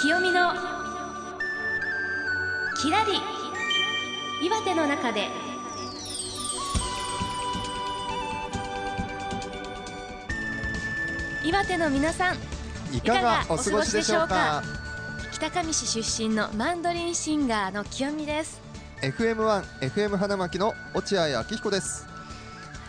清美のきらり岩手の中で。岩手の皆さんいかがお過ごしでしょうか？北上市出身のマンドリンシンガーの清美です。FM1 FM 花巻の落合明彦です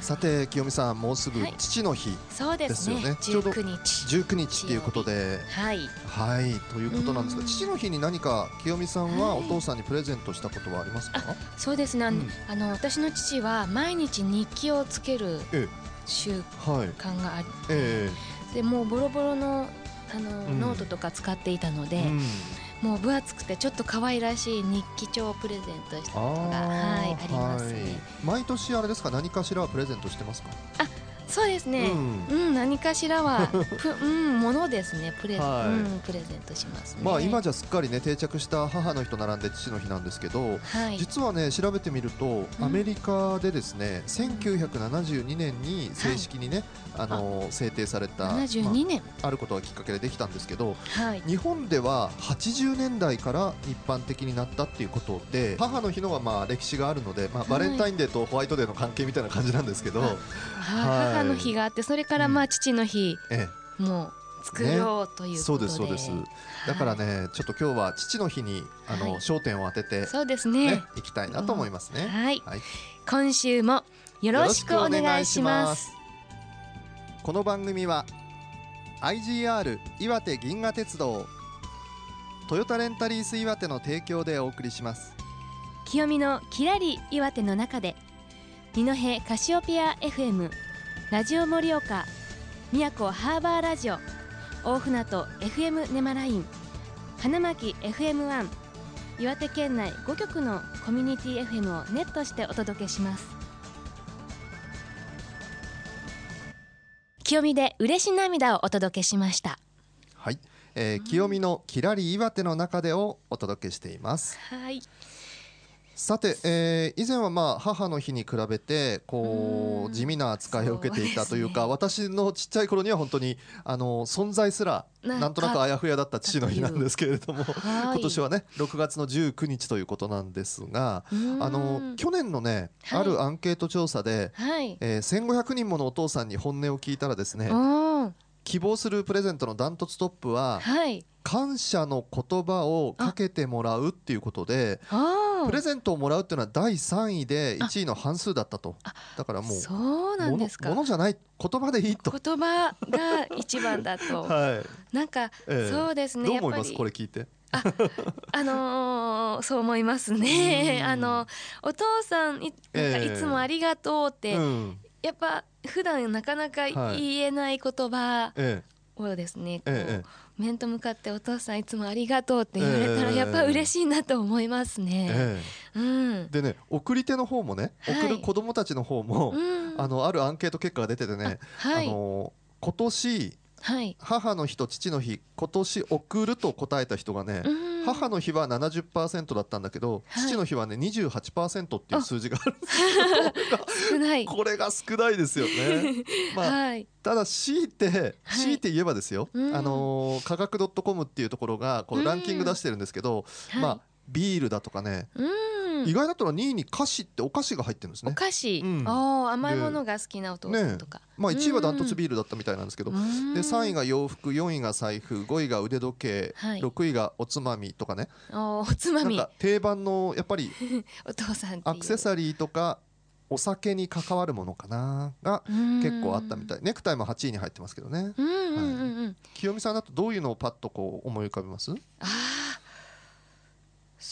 さて清美さんもうすぐはい。父の日、そうですね。ですよね。ちょうど19日19日っていうことで。はい。はい。ということなんですがうん。父の日に何か清美さんははい。お父さんにプレゼントしたことはありますか、そうですね、うん。あの私の父は毎日日記をつけるえ習はい慣がありえでもうボロボロのあの、うん。ノートとか使っていたので、えうんもう分厚くてちょっと可愛らしい日記帳をプレゼントしたことがはいありますね、はい。毎年あれですか？何かしらはプレゼントしてますか？そうですね。ううん、何かしらは ぷうんものですね。プレ,、はい。うん、プレゼントしますね。まあ今じゃすっかりね定着した母の日と並んで父の日なんですけどはい。実はね調べてみるとうん。アメリカでですね1972年に正式にねあの制定されたま72年、ああることがきっかけでできたんですけどはい。日本では80年代から一般的になったっていうことで母の日のはまあ歴史があるのでまあバレンタインデーとホワイトデーの関係みたいな感じなんですけどはい母の日があってそれからまあうん父の日えもう作ろうというそうで、ですそうです。だからねちょっと今日は父の日にあのはい。焦点を当ててそうですね。ね行きたいなと思いますね。はい。はい。今週もよろしくお願いします。この番組は IGR 岩手銀河鉄道トヨタレンタリース岩手の提供でお送りします。清美のきらり岩手の中で二戸カシオペア FM ラジオ盛岡宮古ハーバーラジオ大船渡 FM ネマライン花巻 FM1 岩手県内5局のコミュニティ FM をネットしてお届けします。清美で嬉し涙をお届けしました。はい、えー清美のきらり岩手の中でをお届けしています。はいさて、えー以前はまあ母の日に比べてこううん。地味な扱いを受けていたというかそう私のちっちゃい頃には本当にあの存在すらなんとなくあやふやだった父の日なんですけれどもはい。今年はね6月の19日ということなんですがあの去年のねはい。あるアンケート調査で、はい。えー1500人ものお父さんに本音を聞いたらですね希望するプレゼントのダントツトップははい。感謝の言葉をかけてもらうっていうことでプレゼントをもらうっていうのは第3位で1位の半数だったと。あだからもうそうなんですか。ものじゃない言葉でいいと。言葉が一番だと。はい。なんか、ええ。そうですねどう思います？これ聞いて。あのーそう思いますね。うん。あのお父さんいいつもありがとうって、うんやっぱ普段なかなかはい。言えない言葉えをですね、面と向かってお父さんいつもありがとうって言われたらええ。やっぱ嬉しいなと思いますえね。えうん。え、でね送り手の方もねはい。送る子供たちの方も、うん、あのあるアンケート結果が出ててね、はい、あの今年はい、母の日と父の日今年送ると答えた人がね、うん。母の日は70%だったんだけど、はい。父の日はね28%っていう数字がある少ない。これが少ないですよね。まあ、はい、ただ強いてはい。強いて言えばですよ、うん。あのー科学 .com っていうところがこううん。ランキング出してるんですけど、まあビールだとかね、うん、意外だったら2位に菓子ってお菓子が入ってるんですおね。菓子、うん。甘いものが好きなお父さんとか。まあ1位はダントツービールだったみたいなんですけど、ルで3位が洋服4位が財布5位が腕時計、はい。6位がおつまみとかね。おつまみ。なんか定番のやっぱり お父さんアクセサリーとかお酒に関わるものかなが結構あったみたい。ネクタイも8位に入ってますけどね。うんうんうんうん、清美さんだとどういうのをパッとこう思い浮かべます？ああ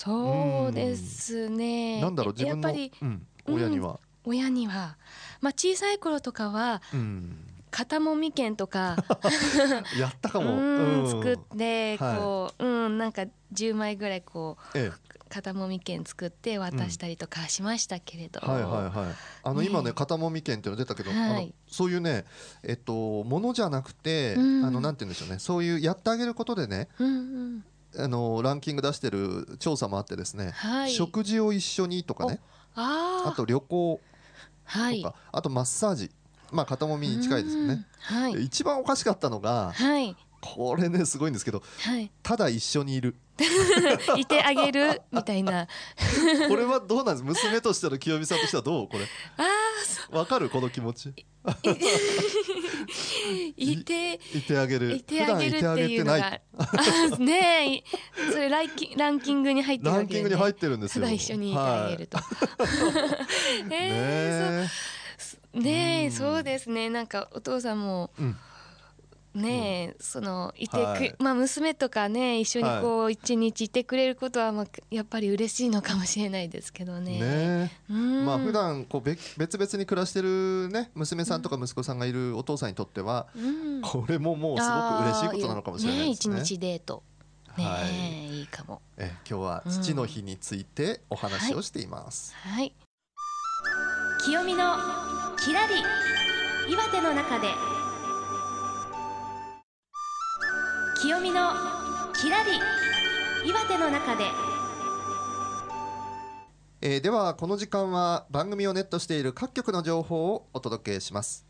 そうですね。なんだろう自分のやっぱりうん、親には、親には。まあ小さい頃とかはうん。肩もみ券とか やったかうも、んうん。作ってはい。こう、うんなんか10枚ぐらいこうえ肩もみ券作って渡したりとかしましたけれど、え、はいはいはい。あのね。今ね肩もみ券っていうの出たけど、はい。あのそういうねえっとものじゃなくて、うん。あのなんて言うんでしょうね。そういうやってあげることでねうんうんあのランキング出してる調査もあってですね、はい。食事を一緒にとかねあー。あと旅行はい。とか、あとマッサージ。まあ肩もみに近いですよね、うんはい。一番おかしかったのがはい。これねすごいんですけどはい。ただ一緒にいる いてあげるみたいな。これはどうなんです？娘としての清美さんとしてはどう？これ。あわかる？この気持ち。ー いていてあげる。いてあげるっていうのないがあねえ。それランキランキングに入ってるね、ンキングに入ってるんですよ。一緒にいてあげると、はい。えーねそう。ねそうですね。なんかお父さんもうんねえ、そのいてく、はい。まあ娘とかね一緒にこう一日いてくれることはまあやっぱり嬉しいのかもしれないですけどね。ねうん。まあ普段こう別別々に暮らしてるね娘さんとか息子さんがいるお父さんにとってはうん。これももうすごく嬉しいことなのかもしれないですね。あー一日デート。ねはえ、い、いかも。え今日は父の日についてお話をしています。はい。清美のきらり岩手の中で清美のきらり岩手の中で。えーではこの時間は番組をネットしている各局の情報をお届けします。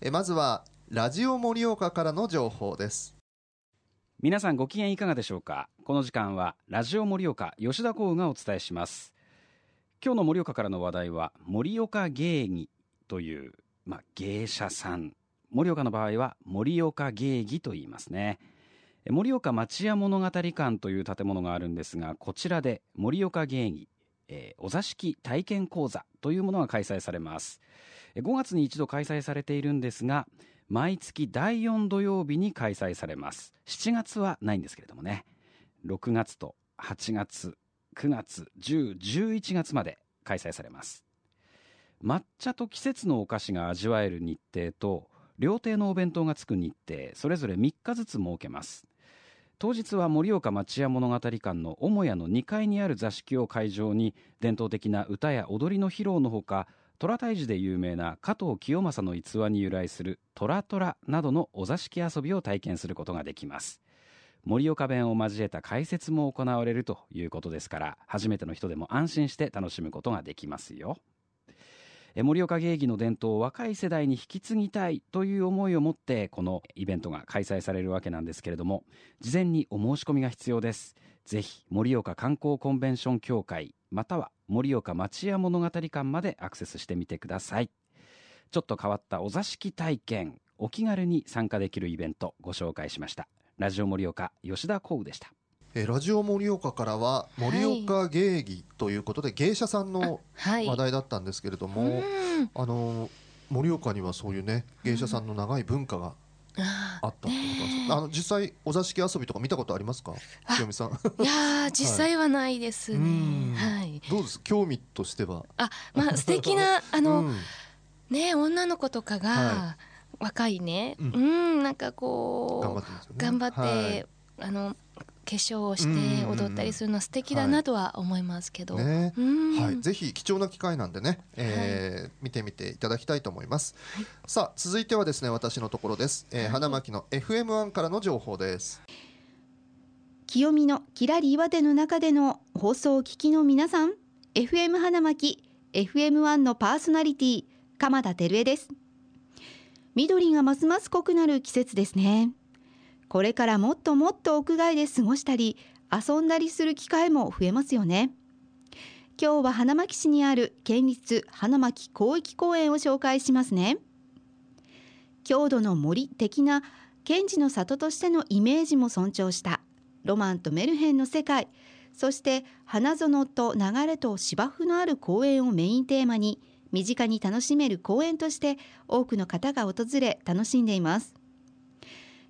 えーまずはラジオ盛岡からの情報です。皆さんご機嫌いかがでしょうか？この時間はラジオ盛岡吉田光がお伝えします。今日の盛岡からの話題は盛岡芸妓という、まあ、芸者さん。盛岡の場合は盛岡芸妓と言いますね。え盛岡町屋物語館という建物があるんですがこちらで盛岡芸妓、えーお座敷体験講座というものが開催されます。え5月に一度開催されているんですが毎月第4土曜日に開催されます。7月はないんですけれどもね。6月と8月9月10、11月まで開催されます。抹茶と季節のお菓子が味わえる日程と料亭のお弁当がつく日程それぞれ3日ずつ設けます。当日は盛岡町屋物語館の母屋の2階にある座敷を会場に伝統的な歌や踊りの披露のほか虎退治で有名な加藤清正の逸話に由来する虎虎などのお座敷遊びを体験することができます。盛岡弁を交えた解説も行われるということですから初めての人でも安心して楽しむことができますよ。盛岡芸妓の伝統を若い世代に引き継ぎたいという思いを持ってこのイベントが開催されるわけなんですけれども事前にお申し込みが必要です。ぜひ盛岡観光コンベンション協会または盛岡町屋物語館までアクセスしてみてください。ちょっと変わったお座敷体験お気軽に参加できるイベントご紹介しました。ラジオ盛岡吉田光でした。えーラジオ盛岡からは盛岡芸妓ということで、芸者さんのはい。話題だったんですけれども、うん。あのー盛岡にはそういうね芸者さんの長い文化がああったってことですか、あの実際お座敷遊びとか見たことありますか？あ清美さん。ーいやー実際はないですね。うんはい。どうです？興味としては？あまあ素敵な あの、うん。ね女の子とかが、は若いね、ううんん、なんかこう頑張ってますよね。頑張って、はいあの化粧をして踊ったりするの素敵だなとは思いますけど、ね。うん。はい、ぜひ貴重な機会なんでね、えー見てみていただきたいと思います、さあ続いてはですね私のところです、えー花巻の FM1 からの情報です。清見のきらり岩手の中での放送を聞きの皆さん FM 花巻 FM1 のパーソナリティ鎌田照恵です。緑がますます濃くなる季節ですねこれからもっともっと屋外で過ごしたり遊んだりする機会も増えますよね。今日は花巻市にある県立花巻広域公園を紹介しますね。郷土の森的な賢治の里としてのイメージも尊重したロマンとメルヘンの世界そして花園と流れと芝生のある公園をメインテーマに身近に楽しめる公園として多くの方が訪れ楽しんでいます。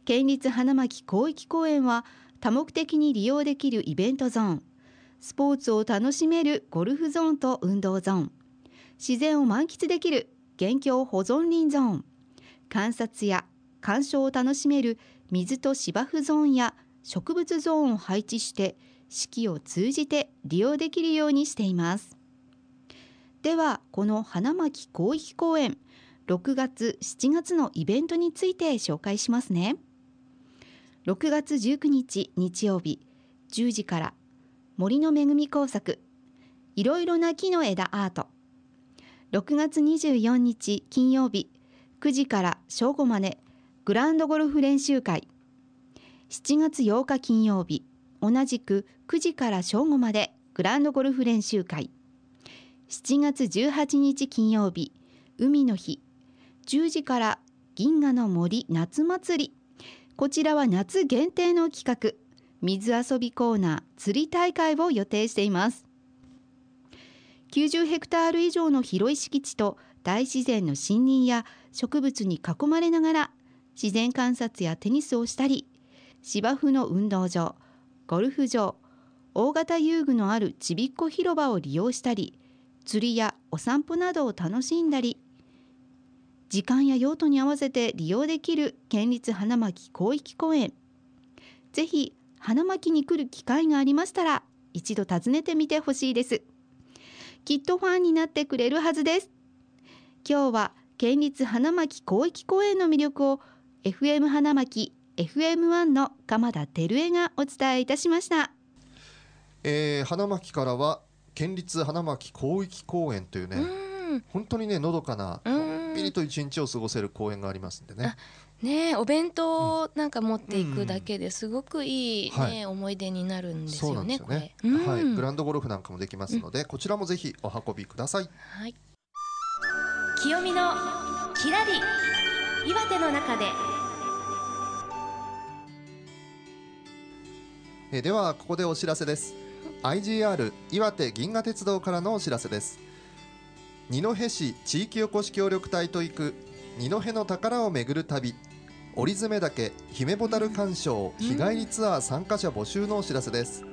県立花巻広域公園は多目的に利用できるイベントゾーン。スポーツを楽しめるゴルフゾーンと運動ゾーン。自然を満喫できる元凶保存林ゾーン。観察や鑑賞を楽しめる水と芝生ゾーンや植物ゾーンを配置して四季を通じて利用できるようにしています。ではこの花巻広域公園6月7月のイベントについて紹介しますね。6月19日日曜日10時から森の恵み工作いろいろな木の枝アート。6月24日金曜日9時から正午までグランドゴルフ練習会。7月8日金曜日同じく9時から正午までグランドゴルフ練習会。7月18日金曜日海の日。10時から銀河の森夏祭り。こちらは夏限定の企画水遊びコーナー釣り大会を予定しています。90ヘクタール以上の広い敷地と大自然の森林や植物に囲まれながら自然観察やテニスをしたり芝生の運動場ゴルフ場大型遊具のあるちびっこ広場を利用したり釣りやお散歩などを楽しんだり時間や用途に合わせて利用できる県立花巻広域公園。ぜひ花巻に来る機会がありましたら一度訪ねてみてほしいです。きっとファンになってくれるはずです。今日は県立花巻広域公園の魅力を FM 花巻 FM1 の鎌田照江がお伝えいたしました。えー花巻からは県立花巻広域公園というね、うん。本当にねのどかなうんのんびりと一日を過ごせる公園がありますんでね。ねえお弁当なんか持っていくだけですごくいい、ねはい。思い出になるんですよねすよね。はい。グランドゴルフなんかもできますので、こちらもぜひお運びください。はい。清見のきらり岩手の中で。えーではここでお知らせです。IGR 岩手銀河鉄道からのお知らせです二戸市地域おこし協力隊と行く二戸の宝を巡る旅。折詰岳姫ボタル鑑賞日帰りツアー参加者募集のお知らせです。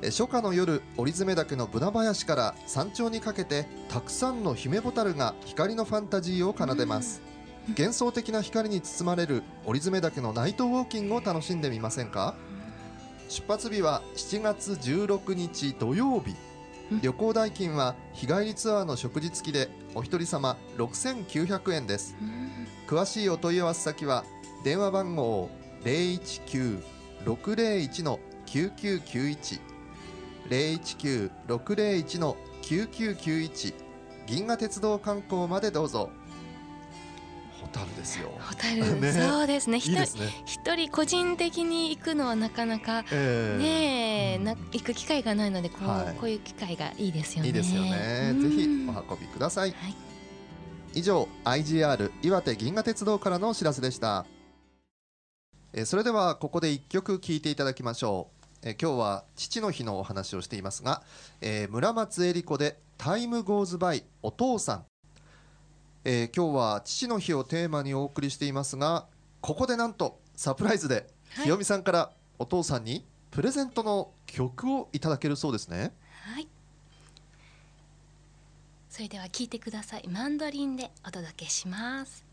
え初夏の夜折詰岳のブナ林から山頂にかけてたくさんの姫ボタルが光のファンタジーを奏でます。幻想的な光に包まれる折詰岳のナイトウォーキングを楽しんでみませんか？出発日は7月16日土曜日。うん旅行代金は日帰りツアーの食事付きでお一人様6900円です。詳しいお問い合わせ先は電話番号019-601-9991 019-601-9991銀河鉄道観光までどうぞホタルですよ。ホタル、ね。そうですね。一人一人個人的に行くのはなかなかえーねえ、うん。な行く機会がないのでこう,、はい。こういう機会がいいですよね。いいですよね。うん。ぜひお運びください。はい。以上 IGR 岩手銀河鉄道からのお知らせでした。えーそれではここで一曲聴いていただきましょう。えー今日は父の日のお話をしていますが、えー村松恵理子でタイムゴーズバイお父さん。えー今日は父の日をテーマにお送りしていますが、ここでなんとサプライズではい。清美さんからお父さんにプレゼントの曲をいただけるそうですね。はい。それでは聞いてください。マンドリンでお届けします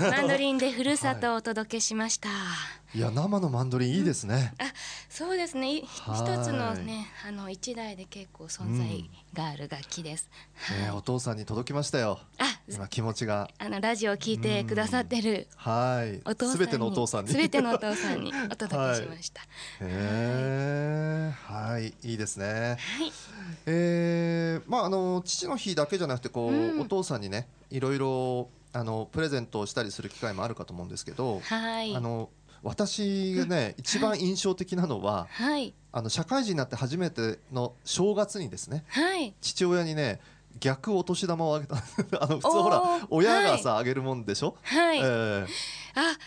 マンドリンでふるさとをお届けしました、い。や生のマンドリンいいですね、そうですね。い一はい。つのねあの一台で結構存在がある楽器です、はい。ねお父さんに届きましたよ。あ今気持ちが。あのラジオを聞いてくださってるはい。お父さんにすべてのお父さんに。すべてのお父さんにお届けしました、へえはい。いいですね。はい。えー、まああの父の日だけじゃなくてこう、うん。お父さんにねいろいろあのプレゼントをしたりする機会もあるかと思うんですけど、はい。あの私がね、一番印象的なのははい。あの社会人になって初めての正月にですねはい。父親にね逆お年玉をあげた あの普通ほら親がさ、あげるもんでしょ、はい、ええ。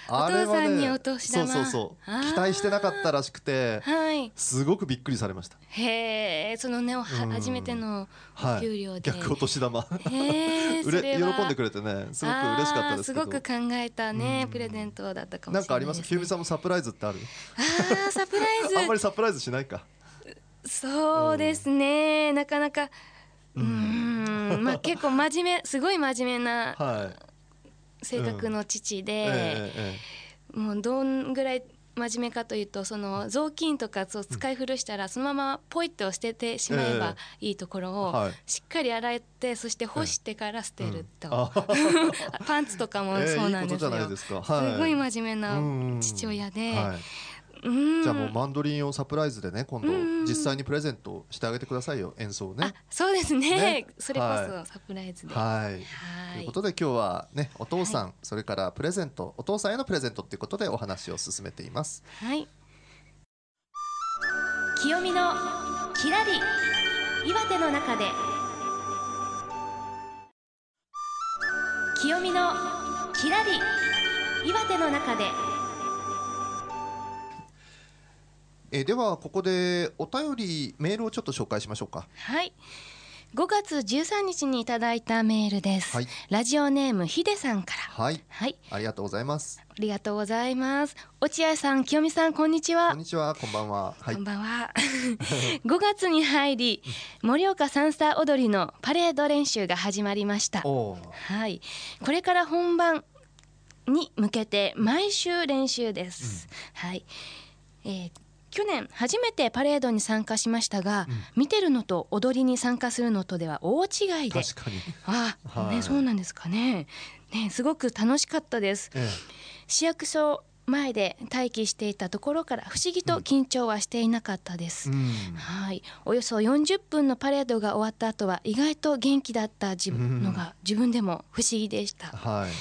あお父さんにお年玉。そうそうそう。期待してなかったらしくてはい。すごくびっくりされました。へえそのね初めてのおはい。給料で、逆お年玉。へえ うれ喜んでくれてねすごく嬉しかったですすごく考えたねうん。プレゼントだったかもしれないなんかあります？です、ね、ひゅうみさんもサプライズってある？あーサプライズ。あんまりサプライズしないか。そうですね、なかなかうーうんんまあ 結構真面目すごい真面目なはい。性格の父で、ええもうどんぐらい真面目かというとその雑巾とかそう使い古したらそのままポイッと捨ててしまえばいいところをはい。しっかり洗ってそして干してから捨てると、あ パンツとかもええそうなんですよ、すごい真面目うんな父親で、はい。うんじゃあもうマンドリンをサプライズでね今度うん。実際にプレゼントしてあげてくださいよ演奏をね。あそうですね。ね。それこはそサプライズで、はい。はい。ということで今日はねお父さん、それからプレゼントお父さんへのプレゼントっていうことでお話を進めています。はい。清見のきらり岩手の中で。清見のきらり岩手の中で。えーではここでお便りメールをちょっと紹介しましょうかはい。5月13日にいただいたメールです。はいラジオネームひでさんから。はいはい、ありがとうございますありがとうございます。落合さん、清美さん、こんにちはこん。にちはこんばんははいこんばんは。5 月に入り、盛岡サンサ踊りのパレード練習が始まりました。おーはい、これから本番に向けて毎週練習です。はい、えー去年初めてパレードに参加しましたが、見てるのと踊りに参加するのとでは大違いで、確かに、あ、はい。ねそうなんですかね。ねすごく楽しかったです。え。市役所前で待機していたところから不思議と緊張はしていなかったです。えうん。はい、およそ40分のパレードが終わった後は意外と元気だった自分のが自分でも不思議でした。はい。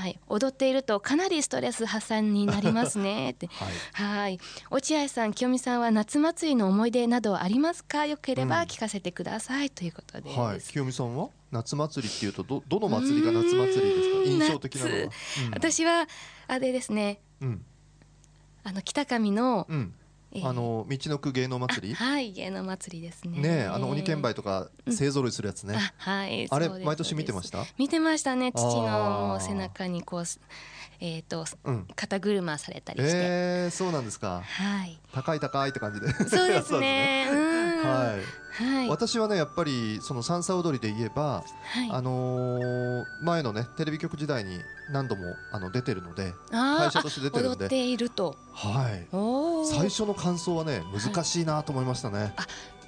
はい、踊っているとかなりストレス発散になりますねって。はい。はい、落合さん、清美さんは夏祭りの思い出などありますか？よければ聞かせてください、ということです。はい、清美さんは？夏祭りっていうとどどの祭りが夏祭りですか？印象的なのは、うん、私はあれですね。うん。あの北上の、うん。えー。あの道のく芸能祭り？あはい、芸能祭りですね。ねえあの鬼剣売とか勢ぞろいするやつね、あ、はい。あれ毎年見てました？見てましたね。父の背中にこうすえっ、とうん。肩車されたりして、えー、そうなんですか。はい。高い高いって感じで。そうですね。うん。はい、はい。私はねやっぱりその三叉踊りで言えば、はい。あのー前のねテレビ局時代に何度もあの出てるので会社として出てるんで。踊っていると。はい。最初の感想はね難しいなと思いましたね、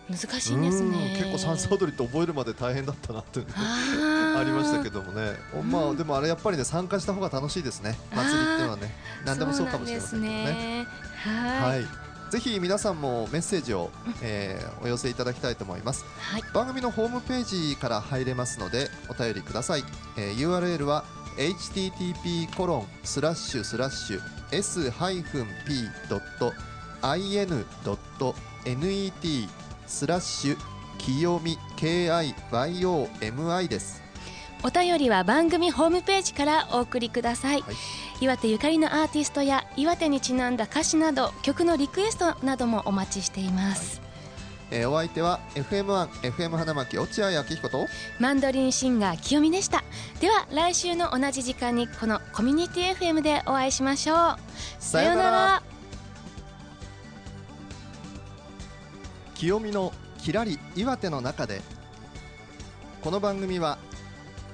難しいんですね。うん結構三叉踊りって覚えるまで大変だったなってあー。ありましたけどもね、おまあうん。でもあれやっぱりね参加した方が楽しいですね。祭りっていうのはね。何でもそうかもしれませんけどね。は。はい。いぜひ皆さんもメッセージを、えーお寄せいただきたいと思います。はい。番組のホームページから入れますのでお便りください、えー URL は http コロンスラッシュスラッシュ s-p.in.net スラッシュ清み KIYOMI ですお便りは番組ホームページからお送りください、はい。岩手ゆかりのアーティストや岩手にちなんだ歌詞など曲のリクエストなどもお待ちしています、えーお相手は FM1、FM 花巻落合明彦とマンドリンシンガー清美でした。では来週の同じ時間にこのコミュニティ FM でお会いしましょう。さようなら。清見のきらり岩手の中でこの番組は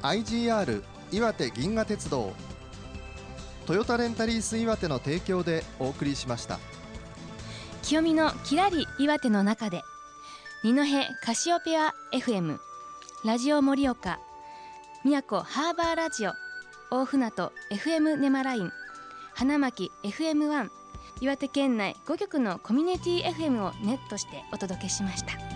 IGR 岩手銀河鉄道トヨタレンタリース岩手の提供でお送りしました清美のきらり岩手の中で二戸カシオペア FM ラジオ盛岡宮古ハーバーラジオ大船渡 FM ネマライン花巻 FM1 岩手県内5局のコミュニティ FM をネットしてお届けしました。